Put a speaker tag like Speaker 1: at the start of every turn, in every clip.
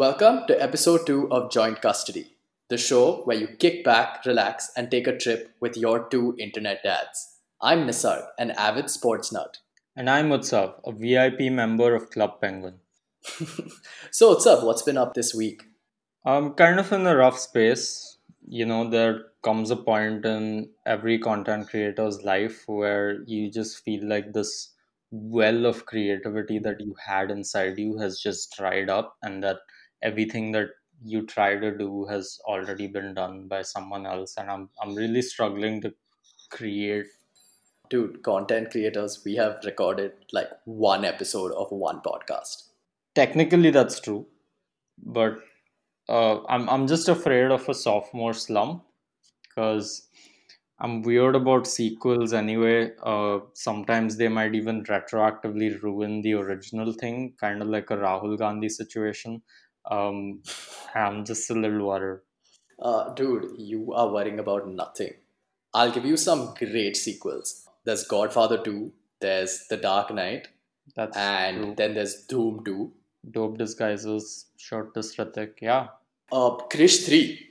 Speaker 1: Welcome to episode 2 of Joint Custody, the show where you kick back, relax, and take a trip with your two internet dads. I'm Nisarg, an avid sports nut.
Speaker 2: And I'm Utsav, a VIP member of Club Penguin.
Speaker 1: so, Utsav, what's been up this week?
Speaker 2: I'm kind of in a rough space. You know, there comes a point in every content creator's life where you just feel like this well of creativity that you had inside you has just dried up and that everything that you try to do has already been done by someone else and i'm i'm really struggling to create
Speaker 1: dude content creators we have recorded like one episode of one podcast.
Speaker 2: Technically that's true but uh, I'm, I'm just afraid of a sophomore slump because i'm weird about sequels anyway. Uh, sometimes they might even retroactively ruin the original thing kind of like a rahul gandhi situation um, I'm just a little worried.
Speaker 1: Uh, dude, you are worrying about nothing. I'll give you some great sequels. There's Godfather 2, there's The Dark Knight,
Speaker 2: That's
Speaker 1: and
Speaker 2: true.
Speaker 1: then there's Dhoom 2.
Speaker 2: Dope disguises, short to Hrithik, yeah.
Speaker 1: Uh, Krrish 3.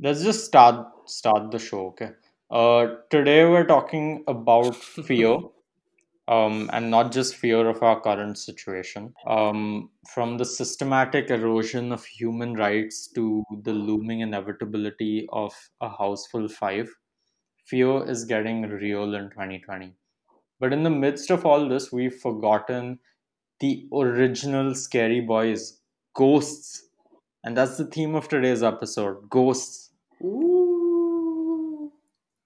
Speaker 2: Let's just start start the show, okay? Uh, today we're talking about fear. um, and not just fear of our current situation. Um, from the systematic erosion of human rights to the looming inevitability of a Housefull five, fear is getting real in 2020. But in the midst of all this, we've forgotten the original scary boys, ghosts. And that's the theme of today's episode ghosts.
Speaker 1: Ooh.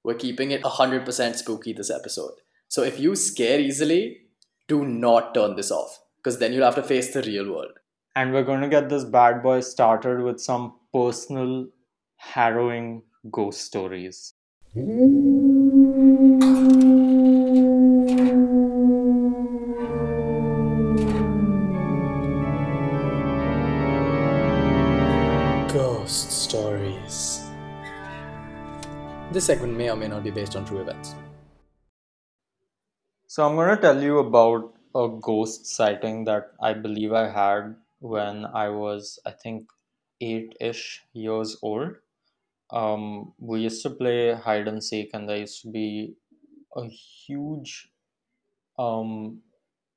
Speaker 1: We're keeping it 100% spooky this episode. So if you scare easily, do not turn this off because then you'll have to face the real world.
Speaker 2: And we're going to get this bad boy started with some personal, harrowing ghost stories.
Speaker 1: Ghost stories. This segment may or may not be based on true events.
Speaker 2: So, I'm going to tell you about a ghost sighting that I believe I had when I was, I think, eight ish years old. Um, we used to play hide and seek, and there used to be a huge um,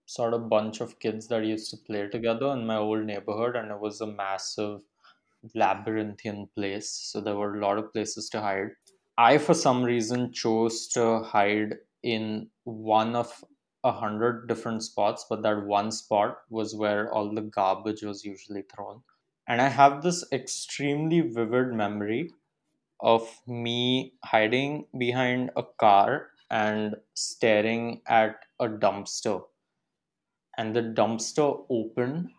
Speaker 2: sort of bunch of kids that used to play together in my old neighborhood, and it was a massive labyrinthian place. So, there were a lot of places to hide. I, for some reason, chose to hide in one of a hundred different spots, but that one spot was where all the garbage was usually thrown. And I have this extremely vivid memory of me hiding behind a car and staring at a dumpster. And the dumpster opened,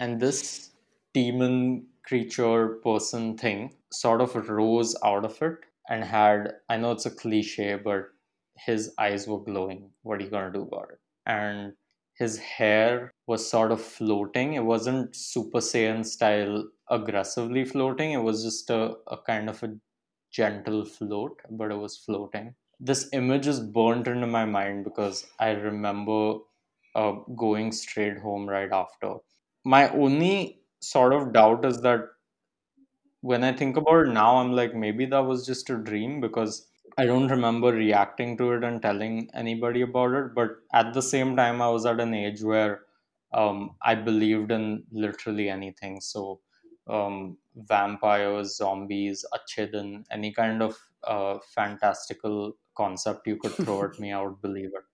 Speaker 2: and this demon creature person thing sort of rose out of it and had I know it's a cliche, but his eyes were glowing. What are you gonna do about it? And his hair was sort of floating. It wasn't Super Saiyan style aggressively floating. It was just a, a kind of a gentle float, but it was floating. This image is burnt into my mind because I remember uh, going straight home right after. My only sort of doubt is that when I think about it now, I'm like, maybe that was just a dream because I don't remember reacting to it and telling anybody about it. But at the same time, I was at an age where um, I believed in literally anything. So, um, vampires, zombies, achhe din, any kind of uh, fantastical concept you could throw at me, I would believe it.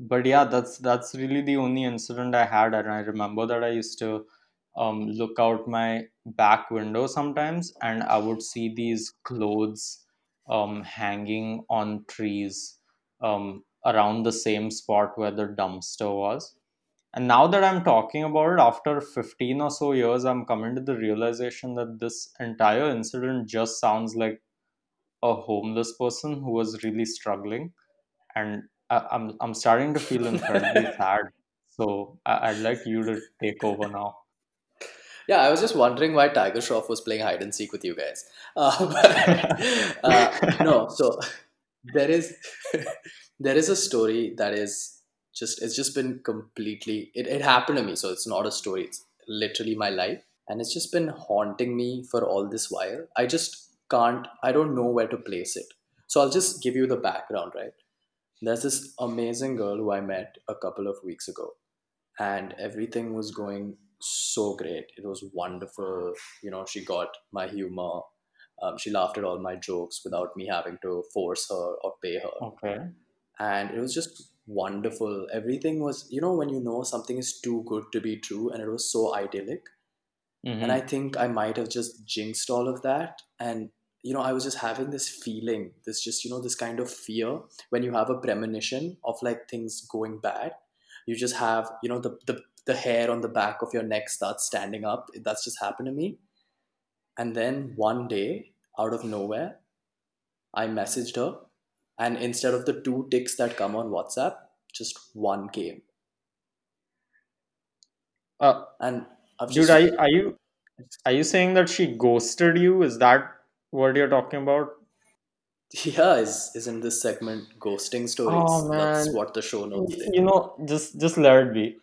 Speaker 2: But yeah, that's that's really the only incident I had, and I remember that I used to um, look out my back window sometimes, and I would see these clothes um, hanging on trees um, around the same spot where the dumpster was. And now that I'm talking about it, after 15 or so years, I'm coming to the realization that this entire incident just sounds like a homeless person who was really struggling. And I, I'm, I'm starting to feel incredibly sad. So I, I'd like you to take over now.
Speaker 1: Yeah, I was just wondering why Tiger Shroff was playing hide and seek with you guys. Uh, but, uh, no, so there is there is a story that is just it's just been completely it, it happened to me, so it's not a story. It's literally my life. And it's just been haunting me for all this while. I just can't, I don't know where to place it. So I'll just give you the background, right? There's this amazing girl who I met a couple of weeks ago, and everything was going so great. It was wonderful. You know, she got my humor. Um, she laughed at all my jokes without me having to force her or pay her.
Speaker 2: Okay.
Speaker 1: And it was just wonderful. Everything was, you know, when you know something is too good to be true, and it was so idyllic.
Speaker 2: Mhm.
Speaker 1: And I think I might have just jinxed all of that. And, you know, I was just having this feeling, this just, you know, this kind of fear when you have a premonition of like things going bad. You just have, you know, the, the, the hair on the back of your neck starts standing up. That's just happened to me. And then one day, out of nowhere, I messaged her. And instead of the two ticks that come on WhatsApp, just one came.
Speaker 2: Uh,
Speaker 1: And I've
Speaker 2: dude,
Speaker 1: just,
Speaker 2: are you, are you are you saying that she ghosted you? Is that what you're talking about?
Speaker 1: Yeah, is isn't this segment ghosting stories?
Speaker 2: Oh,
Speaker 1: That's what the show knows.
Speaker 2: You know, just just let it be.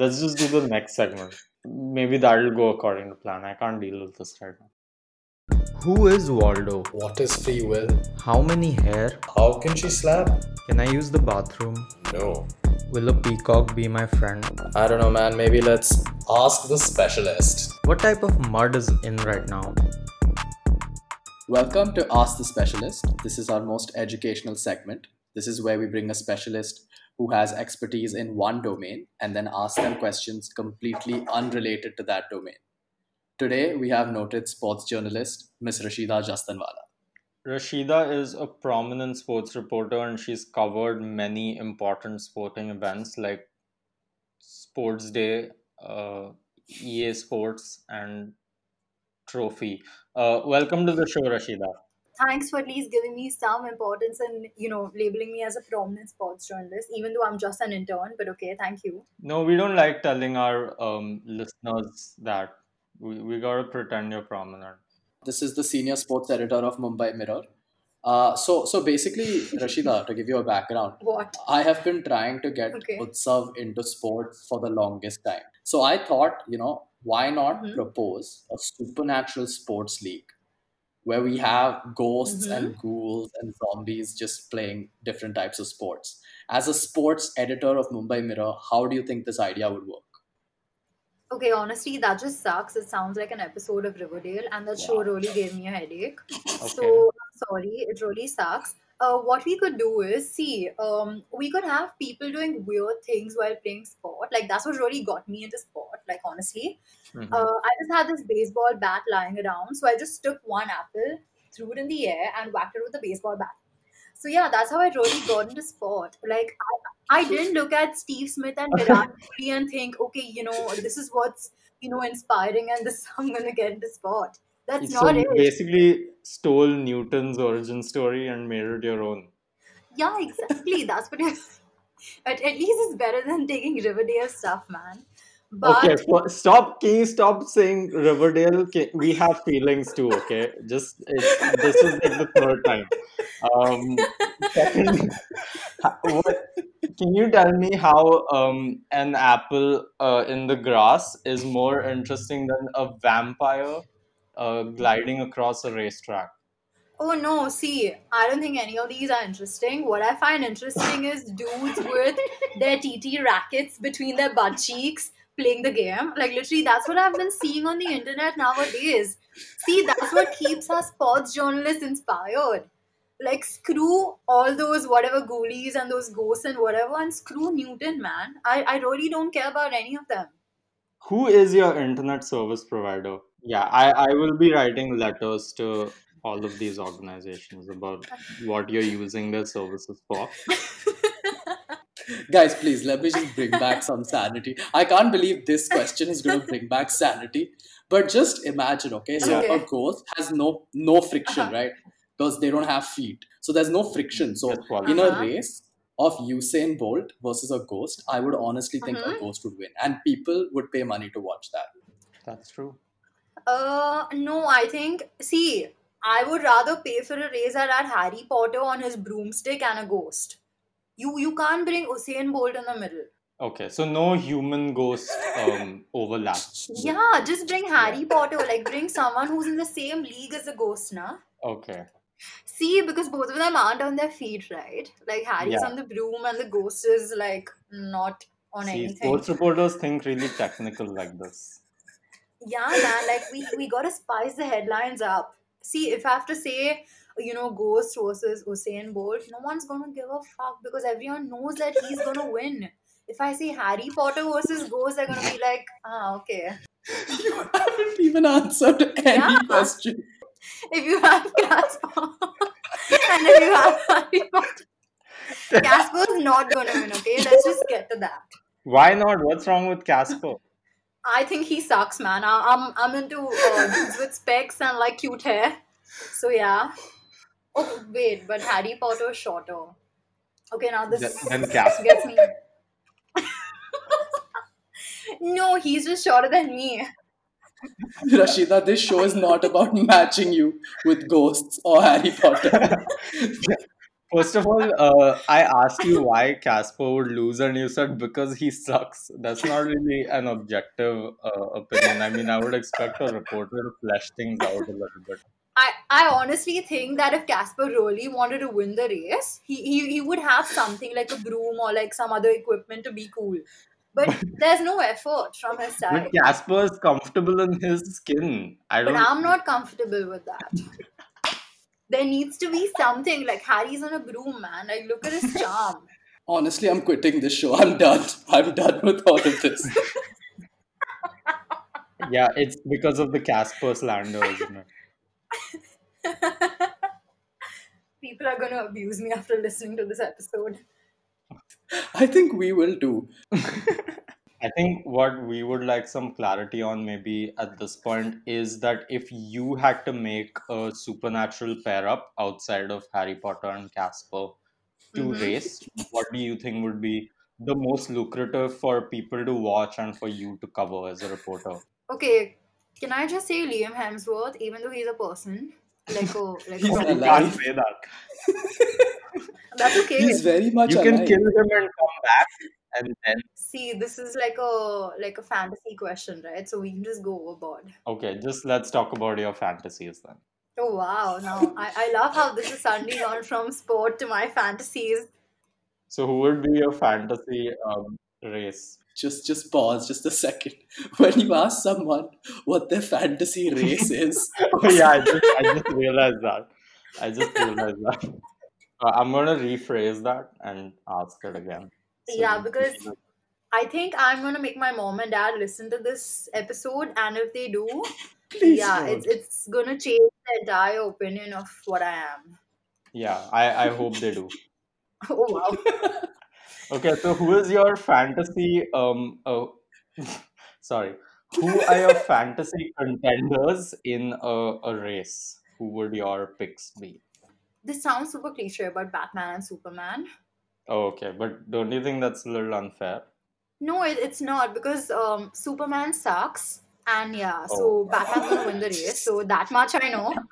Speaker 2: Let's just do the next segment. Maybe that'll go according to plan. I can't deal with this right now.
Speaker 3: Who is Waldo?
Speaker 1: What is free will?
Speaker 3: How many hair?
Speaker 1: How can she slap?
Speaker 3: Can I use the bathroom?
Speaker 1: No.
Speaker 3: Will a peacock be my friend?
Speaker 1: I don't know, man. Maybe let's ask the specialist.
Speaker 3: What type of mud is in right now?
Speaker 1: Welcome to Ask the Specialist. This is our most educational segment. This is where we bring a specialist who has expertise in one domain and then ask them questions completely unrelated to that domain. Today, we have noted sports journalist Ms. Rashida Jastanwala.
Speaker 2: Rashida is a prominent sports reporter and she's covered many important sporting events like Sports Day, uh, EA Sports, and Trophy. Uh, welcome to the show, Rashida.
Speaker 4: Thanks for at least giving me some importance and you know labeling me as a prominent sports journalist even though i'm just an intern but okay thank you
Speaker 2: No, we don't like telling our um, listeners that. We, we gotta pretend you're prominent.
Speaker 1: This is the senior sports editor of Mumbai Mirror. Uh, so, so basically, Rashida, to give you a background,
Speaker 4: what
Speaker 1: I have been trying to get
Speaker 4: Okay.
Speaker 1: Utsav into sports for the longest time. So I thought, you know, why not
Speaker 4: Mhm.
Speaker 1: propose a supernatural sports league where we have ghosts
Speaker 4: Mhm.
Speaker 1: and ghouls and zombies just playing different types of sports. As a sports editor of Mumbai Mirror, how do you think this idea would work?
Speaker 4: okay honestly that just sucks it sounds like an episode of riverdale and that show really gave me a headache
Speaker 2: Okay.
Speaker 4: so i'm sorry it really sucks uh, what we could do is see um, we could have people doing weird things while playing sport like that's what really got me into sport like honestly
Speaker 2: Mhm.
Speaker 4: uh, I just had this baseball bat lying around, so I just took one apple, threw it in the air, and whacked it with a baseball bat. So yeah, that's how I really got into sport. Like I, I didn't look at Steve Smith and Virat Kohli and think, okay, you know, this is what's you know inspiring, and this I'm gonna get into sport. That's
Speaker 2: So
Speaker 4: not
Speaker 2: you
Speaker 4: it.
Speaker 2: basically stole Newton's origin story and made it your own.
Speaker 4: Yeah, exactly. That's what. It, at, at least it's better than taking Riverdale stuff, man. But
Speaker 2: Okay, for, stop. Can you stop saying Riverdale? Ca- we have feelings too. Okay, just it, this is like the third time. Um, second, what, can you tell me how um, an apple uh, in the grass is more interesting than a vampire uh, gliding across a racetrack?
Speaker 4: Oh no, see, I don't think any of these are interesting. What I find interesting is dudes with their TT rackets between their butt cheeks playing the game. Like, literally, that's what I've been seeing on the internet nowadays. See, that's what keeps us sports journalists inspired. Like, screw all those whatever ghoulies and those ghosts and whatever, and screw Newton, man. I, I really don't care about any of them.
Speaker 2: Who is your internet service provider? Yeah, I, I will be writing letters to all of these organizations about what you're using their services for.
Speaker 1: Guys, please let me just bring back some sanity. I can't believe this question is going to bring back sanity. But just imagine, okay? So
Speaker 4: Okay.
Speaker 1: a ghost has no no friction,
Speaker 4: Uh-huh.
Speaker 1: right? Because they don't have feet, so there's no friction. So in a race of Usain Bolt versus a ghost, I would honestly think a
Speaker 4: Mhm.
Speaker 1: ghost would win, and people would pay money to watch that.
Speaker 2: That's true.
Speaker 4: Uh, no, I think, see, I would rather pay for a razor at Harry Potter on his broomstick and a ghost. You you can't bring Usain Bolt in the middle.
Speaker 2: Okay, so no human ghost um, overlap.
Speaker 4: Yeah, just bring Harry Potter. Like bring someone who's in the same league as the ghost, na?
Speaker 2: Okay.
Speaker 4: See, because both of them aren't on their feet, right? Like Harry's
Speaker 2: Yeah.
Speaker 4: on the broom and the ghost is like not on
Speaker 2: See,
Speaker 4: anything.
Speaker 2: sports reporters think really technical like this.
Speaker 4: Yeah, man, like we we gotta spice the headlines up. See, if I have to say, you know, Ghost versus Usain Bolt, no one's gonna give a fuck because everyone knows that he's gonna win. If I say Harry Potter versus Ghost, they're gonna be like, ah, okay.
Speaker 1: You haven't even answered any
Speaker 4: Yeah.
Speaker 1: question.
Speaker 4: If you have Casper and if you have Harry Potter, Casper's not gonna win, okay? Let's just get to that.
Speaker 2: Why not? What's wrong with Casper?
Speaker 4: I think he sucks, man. I, I'm I'm into uh, dudes with specs and like cute hair. So yeah. Oh wait, but Harry Potter is shorter. Okay, now this
Speaker 2: Th- Then Casper.
Speaker 4: gets me. no, he's just shorter than me.
Speaker 1: Rashida, this show is not about matching you with ghosts or Harry Potter.
Speaker 2: First of all, uh, I asked you why Casper would lose, and you said because he sucks. That's not really an objective uh, opinion. I mean, I would expect a reporter to flesh things out a little bit.
Speaker 4: I, I honestly think that if Casper really wanted to win the race, he, he, he would have something like a broom or like some other equipment to be cool. But there's no effort from his
Speaker 2: But
Speaker 4: side.
Speaker 2: Casper is comfortable in his skin. I don't.
Speaker 4: But I'm not comfortable with that. There needs to be something like Harry's on a broom, man. Like, look at his charm.
Speaker 1: Honestly, I'm quitting this show. I'm done. I'm done with all of this.
Speaker 2: Yeah, it's because of the Casper slander, isn't it?
Speaker 4: People are gonna abuse me after listening to this episode.
Speaker 1: I think we will too.
Speaker 2: I think what we would like some clarity on maybe at this point is that if you had to make a supernatural pair up outside of Harry Potter and Casper to
Speaker 4: Mhm.
Speaker 2: race, what do you think would be the most lucrative for people to watch and for you to cover as a reporter?
Speaker 4: Okay, can I just say Liam Hemsworth, even though he's a person? Like, oh, like,
Speaker 1: He's
Speaker 4: oh,
Speaker 1: alive.
Speaker 2: You can't say that.
Speaker 4: that's okay.
Speaker 1: He's very much
Speaker 2: You can
Speaker 1: alive.
Speaker 2: kill him and come back, and then
Speaker 4: See, this is like a like a fantasy question, right? So we can just go overboard.
Speaker 2: okay, just let's talk about your fantasies then.
Speaker 4: Oh wow! Now I, I love how this is suddenly gone from sport to my fantasies.
Speaker 2: So, who would be your fantasy um, race?
Speaker 1: Just, just pause just a second. When you ask someone what their fantasy race is,
Speaker 2: Oh yeah, I just I just realized that. I just realized that. Uh, I'm gonna rephrase that and ask it again. So
Speaker 4: Yeah, because I think I'm gonna make my mom and dad listen to this episode, and if they do,
Speaker 1: please
Speaker 4: yeah,
Speaker 1: don't.
Speaker 4: it's it's gonna change the entire opinion of what I am.
Speaker 2: yeah, I I hope they do.
Speaker 4: Oh wow!
Speaker 2: Okay, so who is your fantasy? Um, oh, sorry, who are your fantasy contenders in a, a race? Who would your picks be?
Speaker 4: This sounds super cliche, but Batman and Superman.
Speaker 2: Oh, okay, but don't you think that's a little unfair?
Speaker 4: No, it, it's not because um, Superman sucks, and yeah, so
Speaker 2: Oh.
Speaker 4: Batman's gonna win the race. So that much I know.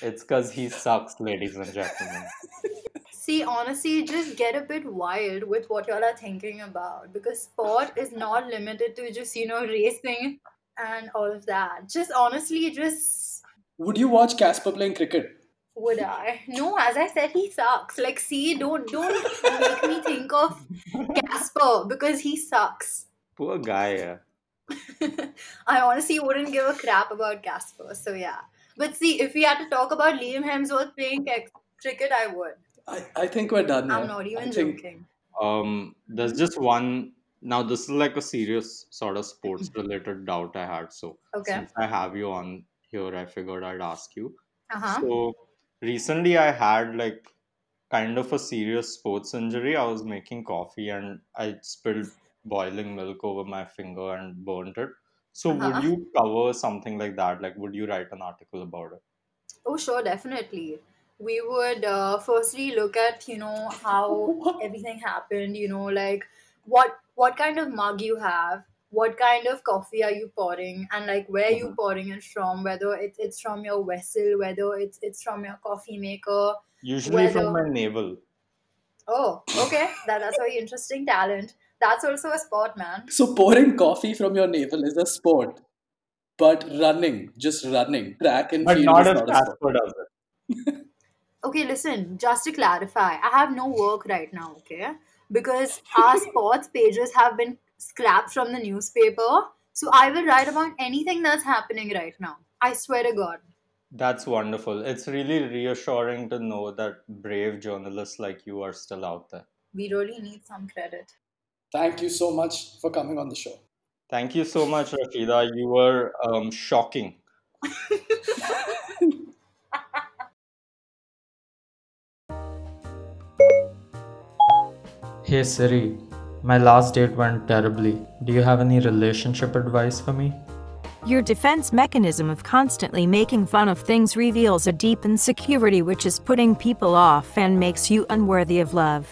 Speaker 2: It's because he sucks, ladies and gentlemen.
Speaker 4: See, honestly, just get a bit wild with what y'all are thinking about because sport is not limited to just, you know, racing and all of that. Just honestly, just
Speaker 1: Would you watch Casper playing cricket?
Speaker 4: Would I? No, as I said, he sucks. Like, see, don't don't make me think of Casper because he sucks.
Speaker 2: Poor guy. Yeah.
Speaker 4: I honestly wouldn't give a crap about Casper. So yeah. But see, if we had to talk about Liam Hemsworth playing cricket, I would.
Speaker 1: I, I think we're done. Now.
Speaker 4: I'm
Speaker 1: now.
Speaker 4: not even
Speaker 1: I think
Speaker 4: joking.
Speaker 2: Um, there's just one. Now, this is like a serious sort of sports related doubt I had. So,
Speaker 4: Okay.
Speaker 2: since I have you on here, I figured I'd ask you.
Speaker 4: Uh huh.
Speaker 2: So, recently I had like kind of a serious sports injury. I was making coffee and I spilled boiling milk over my finger and burnt it. So,
Speaker 4: Uh-huh.
Speaker 2: would you cover something like that? Like, would you write an article about it?
Speaker 4: Oh, sure, definitely. We would uh, firstly look at, you know, how everything happened, you know, like what what kind of mug you have, what kind of coffee are you pouring, and like where you
Speaker 2: Mhm.
Speaker 4: pouring it from, whether it's it's from your vessel, whether it's it's from your coffee maker.
Speaker 2: Usually from my navel.
Speaker 4: Oh, okay. That, that's very interesting talent. That's also a sport, man.
Speaker 1: So pouring coffee from your navel is a sport, but running, just running, track and
Speaker 2: But
Speaker 1: field
Speaker 2: not
Speaker 1: is
Speaker 2: if
Speaker 1: not a sport.
Speaker 2: Casper does it.
Speaker 4: Okay, listen, just to clarify, I have no work right now, okay? Because our sports pages have been scrapped from the newspaper. So I will write about anything that's happening right now. I swear to God.
Speaker 2: That's wonderful. It's really reassuring to know that brave journalists like you are still out there.
Speaker 4: We really need some credit.
Speaker 1: Thank you so much for coming on the show.
Speaker 2: Thank you so much, Rashida. You were um, shocking.
Speaker 3: Hey Siri, my last date went terribly. Do you have any relationship advice for me?
Speaker 5: Your defense mechanism of constantly making fun of things reveals a deep insecurity which is putting people off and makes you unworthy of love.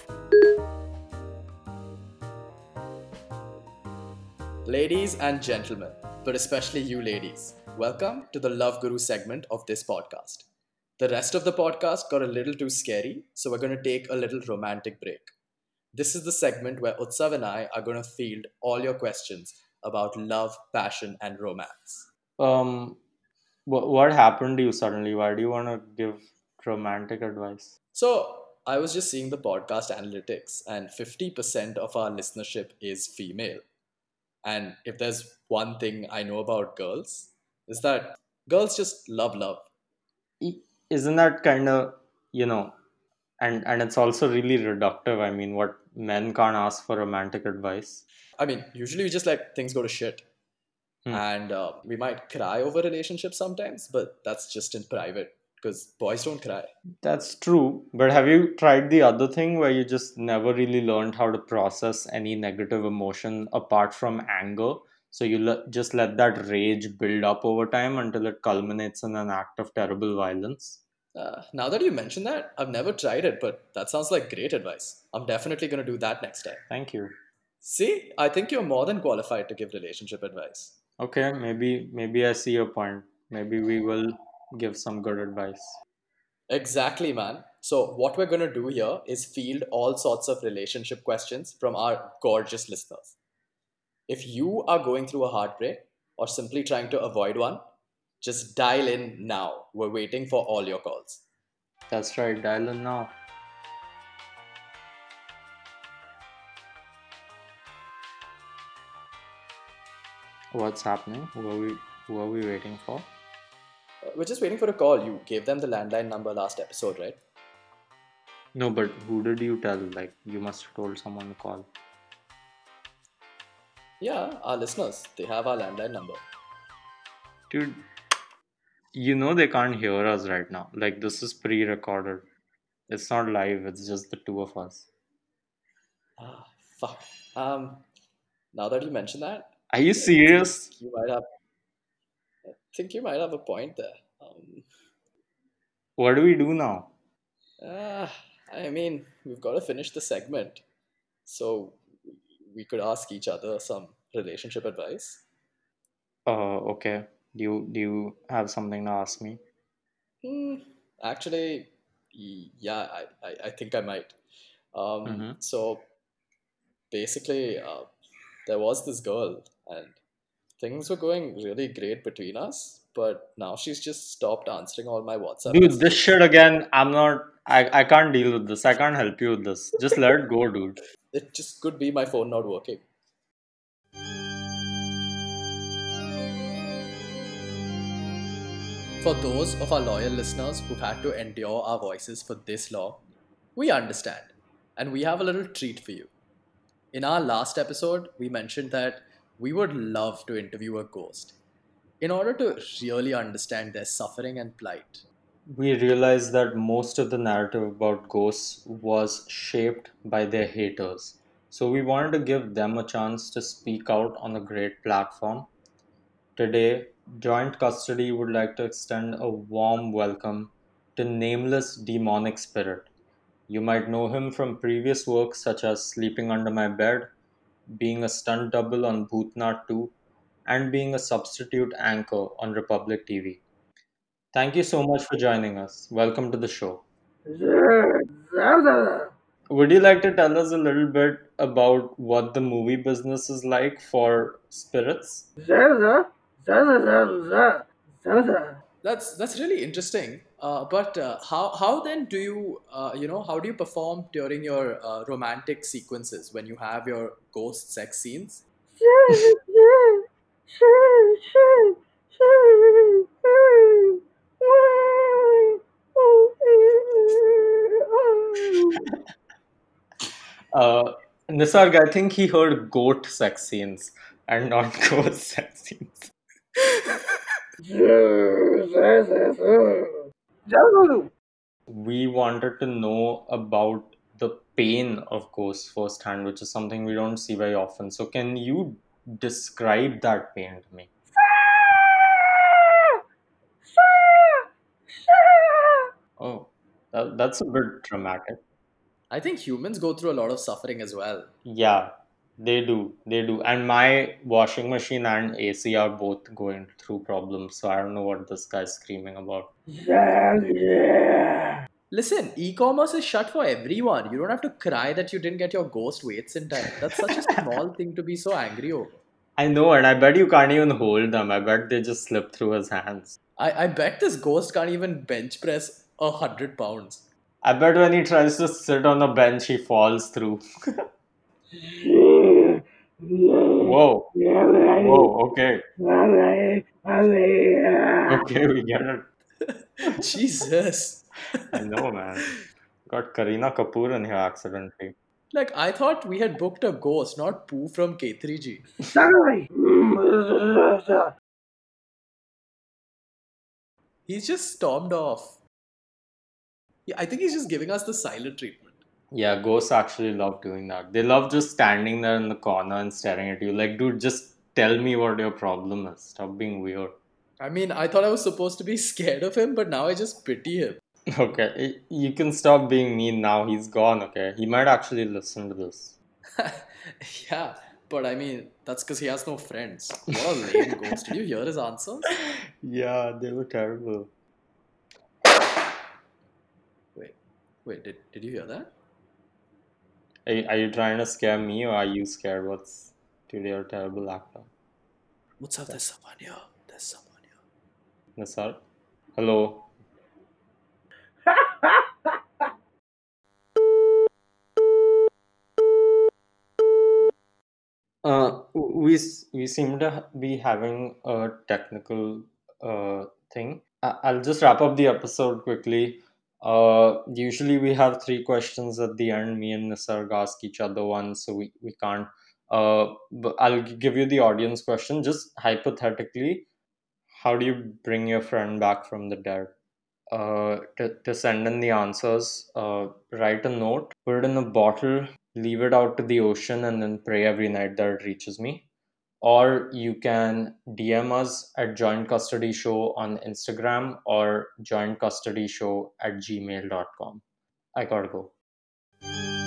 Speaker 1: Ladies and gentlemen, but especially you ladies, welcome to the Love Guru segment of this podcast. The rest of the podcast got a little too scary, so we're going to take a little romantic break. This is the segment where Utsav and I are going to field all your questions about love, passion, and romance.
Speaker 2: Um, wh- what happened to you suddenly? Why do you want to give romantic advice?
Speaker 1: So, I was just seeing the podcast analytics, and 50% of our listenership is female. And if there's one thing I know about girls, is that girls just love love.
Speaker 2: Isn't that kind of, you know, and and it's also really reductive. I mean, what men can't ask for romantic advice.
Speaker 1: I mean, usually we just like things go to shit.
Speaker 2: Hmm.
Speaker 1: And uh, we might cry over relationships sometimes, but that's just in private because boys don't cry.
Speaker 2: That's true, but have you tried the other thing where you just never really learned how to process any negative emotion apart from anger? So you le- just let that rage build up over time until it culminates in an act of terrible violence?
Speaker 1: Uh, now that you mention that, I've never tried it, but that sounds like great advice. I'm definitely going to do that next time.
Speaker 2: Thank you.
Speaker 1: See, I think you're more than qualified to give relationship advice.
Speaker 2: Okay, maybe maybe I see your point. Maybe we will give some good advice.
Speaker 1: Exactly, man. So, what we're going to do here is field all sorts of relationship questions from our gorgeous listeners. If you are going through a heartbreak or simply trying to avoid one, just dial in now. We're waiting for all your calls.
Speaker 2: That's right, dial in now. What's happening? Who are we who are we waiting for?
Speaker 1: Uh, We're just waiting for a call. You gave them the landline number last episode, right?
Speaker 2: No, but who did you tell? Like you must have told someone to call.
Speaker 1: Yeah, our listeners. They have our landline number.
Speaker 2: Dude, you know they can't hear us right now. Like this is pre-recorded. It's not live, it's just the two of us.
Speaker 1: Ah, fuck. Um, now that you mention that,
Speaker 2: Are you serious?
Speaker 1: you might have. I think you might have a point there. Um,
Speaker 2: What do we do now?
Speaker 1: uh, I mean, we've got to finish the segment, so we could ask each other some relationship advice.
Speaker 2: Uh okay. Do you do you have something to ask me?
Speaker 1: Hmm, actually, yeah, I, I, I think I might. Um,
Speaker 2: Mhm.
Speaker 1: So basically, uh, there was this girl, and things were going really great between us, but now she's just stopped answering all my WhatsApp
Speaker 2: Dude, this shit again, I'm not I, I can't deal with this. I can't help you with this. Just let it go, dude.
Speaker 1: It just could be my phone not working. For those of our loyal listeners who've had to endure our voices for this long, we understand, and we have a little treat for you. In our last episode, we mentioned that we would love to interview a ghost in order to really understand their suffering and plight.
Speaker 2: We realized that most of the narrative about ghosts was shaped by their haters. So we wanted to give them a chance to speak out on a great platform. Today, Joint Custody would like to extend a warm welcome to Nameless Demonic Spirit. You might know him from previous works such as Sleeping Under My Bed, being a stunt double on Bhootnath 2, and being a substitute anchor on Republic TV. Thank you so much for joining us. Welcome to the show. would you like to tell us a little bit about what the movie business is like for spirits?
Speaker 1: That's that's really interesting. Uh, but uh, how how then do you uh, you know how do you perform during your uh, romantic sequences when you have your ghost sex scenes?
Speaker 2: Uh, Nisarg, I think he heard goat sex scenes and not ghost sex scenes. We wanted to know about the pain of ghosts firsthand, which is something we don't see very often. So, can you describe that pain to me? Oh, that, that's a bit dramatic.
Speaker 1: I think humans go through a lot of suffering as well.
Speaker 2: Yeah, they do. They do. And my washing machine and AC are both going through problems. So I don't know what this guy's screaming about. Yeah. yeah.
Speaker 1: Listen, e-commerce is shut for everyone. You don't have to cry that you didn't get your ghost weights in time. That's such a small thing to be so angry over.
Speaker 2: I know, and I bet you can't even hold them. I bet they just slip through his hands.
Speaker 1: I, I bet this ghost can't even bench press a hundred pounds.
Speaker 2: I bet when he tries to sit on a bench, he falls through. Whoa. Whoa, okay. Okay, we get it.
Speaker 1: Jesus.
Speaker 2: I know, man. Got Kareena Kapoor in here accidentally.
Speaker 1: Like I thought we had booked a ghost, not Pooh from K3G. Sorry. He's just stormed off. Yeah, I think he's just giving us the silent treatment.
Speaker 2: Yeah, ghosts actually love doing that. They love just standing there in the corner and staring at you. Like, dude, just tell me what your problem is. Stop being weird.
Speaker 1: I mean, I thought I was supposed to be scared of him, but now I just pity him.
Speaker 2: Okay, you can stop being mean now. He's gone, okay? He might actually listen to this.
Speaker 1: yeah, but I mean, that's because he has no friends. What a lame ghost. Did you hear his answers?
Speaker 2: Yeah, they were terrible.
Speaker 1: Wait, wait, did, did you hear that?
Speaker 2: Are, are you trying to scare me or are you scared what's to your terrible actor?
Speaker 1: What's up? There's someone here. There's someone here.
Speaker 2: Nisar? Hello? Uh, we we seem to be having a technical uh thing. I- I'll just wrap up the episode quickly. Uh, usually we have three questions at the end. Me and Nisarg ask each other one, so we, we can't. Uh, but I'll give you the audience question. Just hypothetically, how do you bring your friend back from the dead? Uh, to, to send in the answers, uh, write a note, put it in a bottle, leave it out to the ocean, and then pray every night that it reaches me. Or you can DM us at Joint Custody Show on Instagram or Joint Custody Show at gmail.com. I gotta go.